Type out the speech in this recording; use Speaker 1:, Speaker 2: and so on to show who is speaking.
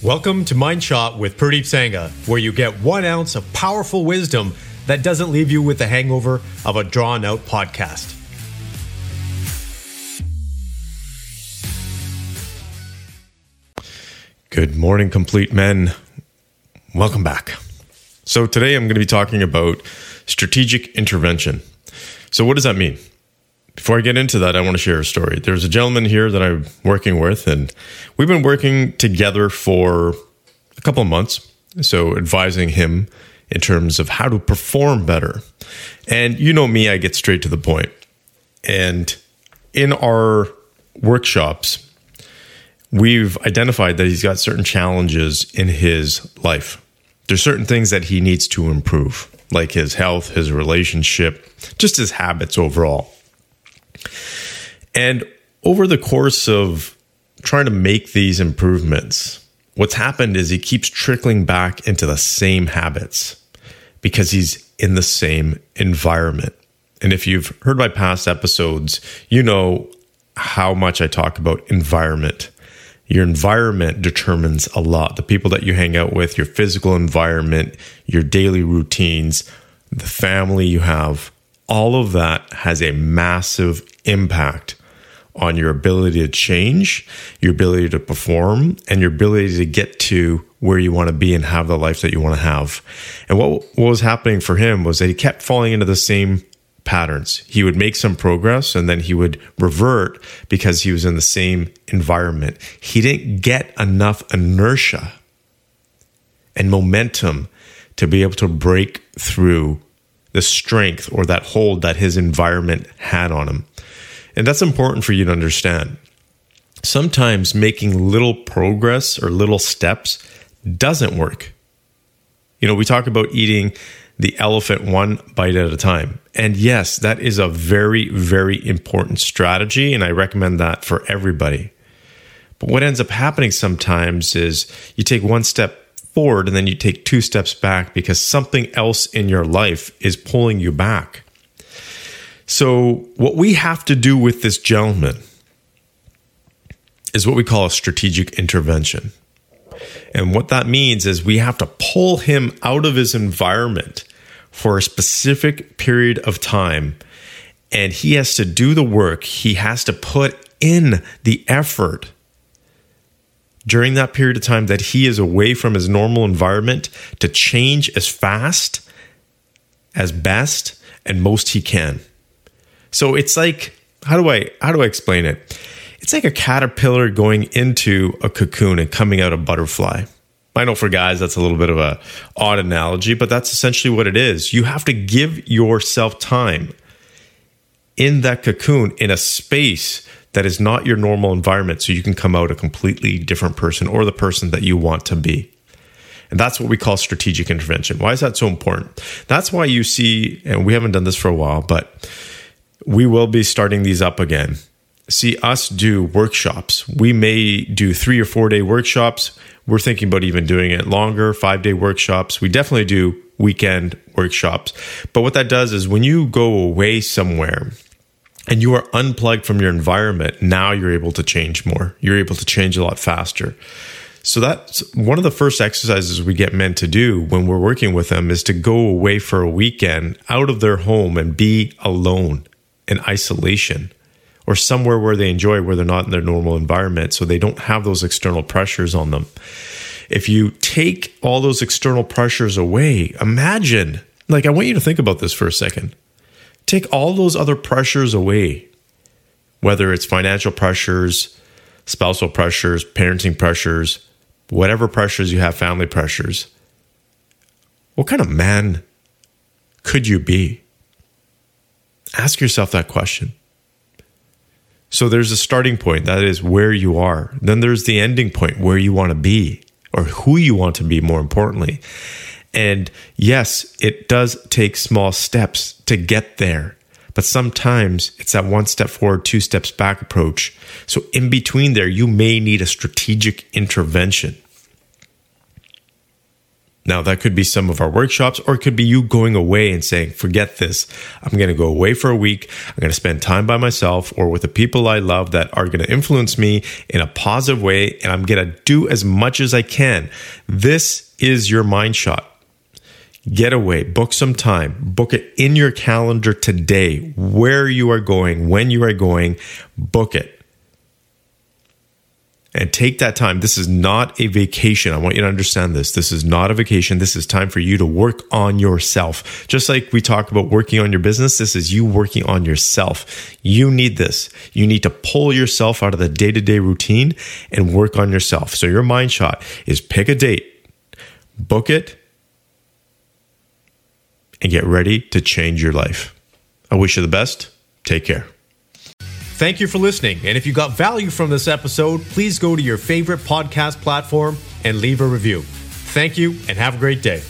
Speaker 1: Welcome to Mind Shot with Pradeep Sangha, where you get one ounce of powerful wisdom that doesn't leave you with the hangover of a drawn out podcast.
Speaker 2: Good morning, complete men. Welcome back. So, today I'm going to be talking about strategic intervention. So, what does that mean? Before I get into that, I want to share a story. There's a gentleman here that I'm working with, and we've been working together for a couple of months. So, advising him in terms of how to perform better. And you know me, I get straight to the point. And in our workshops, we've identified that he's got certain challenges in his life. There's certain things that he needs to improve, like his health, his relationship, just his habits overall. And over the course of trying to make these improvements, what's happened is he keeps trickling back into the same habits because he's in the same environment. And if you've heard my past episodes, you know how much I talk about environment your environment determines a lot. The people that you hang out with, your physical environment, your daily routines, the family you have, all of that has a massive impact on your ability to change, your ability to perform, and your ability to get to where you want to be and have the life that you want to have. And what, what was happening for him was that he kept falling into the same patterns. He would make some progress and then he would revert because he was in the same environment. He didn't get enough inertia and momentum to be able to break through the strength or that hold that his environment had on him. And that's important for you to understand. Sometimes making little progress or little steps doesn't work. You know, we talk about eating the elephant one bite at a time. And yes, that is a very, very important strategy. And I recommend that for everybody. But what ends up happening sometimes is you take one step forward and then you take two steps back because something else in your life is pulling you back. So, what we have to do with this gentleman is what we call a strategic intervention. And what that means is we have to pull him out of his environment for a specific period of time. And he has to do the work, he has to put in the effort during that period of time that he is away from his normal environment to change as fast, as best, and most he can. So it's like, how do I how do I explain it? It's like a caterpillar going into a cocoon and coming out a butterfly. I know for guys that's a little bit of a odd analogy, but that's essentially what it is. You have to give yourself time in that cocoon in a space that is not your normal environment so you can come out a completely different person or the person that you want to be. And that's what we call strategic intervention. Why is that so important? That's why you see, and we haven't done this for a while, but we will be starting these up again. See us do workshops. We may do three or four day workshops we're thinking about even doing it longer, five day workshops. We definitely do weekend workshops. But what that does is when you go away somewhere and you are unplugged from your environment, now you're able to change more. You're able to change a lot faster. So that's one of the first exercises we get men to do when we're working with them is to go away for a weekend out of their home and be alone in isolation or somewhere where they enjoy where they're not in their normal environment so they don't have those external pressures on them if you take all those external pressures away imagine like i want you to think about this for a second take all those other pressures away whether it's financial pressures spousal pressures parenting pressures whatever pressures you have family pressures what kind of man could you be ask yourself that question so there's a starting point, that is where you are. Then there's the ending point, where you want to be, or who you want to be, more importantly. And yes, it does take small steps to get there. But sometimes it's that one step forward, two steps back approach. So in between there, you may need a strategic intervention. Now, that could be some of our workshops, or it could be you going away and saying, forget this. I'm going to go away for a week. I'm going to spend time by myself or with the people I love that are going to influence me in a positive way. And I'm going to do as much as I can. This is your mind shot. Get away, book some time, book it in your calendar today, where you are going, when you are going, book it and take that time. This is not a vacation. I want you to understand this. This is not a vacation. This is time for you to work on yourself. Just like we talk about working on your business, this is you working on yourself. You need this. You need to pull yourself out of the day to day routine and work on yourself. So, your mind shot is pick a date, book it, and get ready to change your life. I wish you the best. Take care.
Speaker 1: Thank you for listening. And if you got value from this episode, please go to your favorite podcast platform and leave a review. Thank you and have a great day.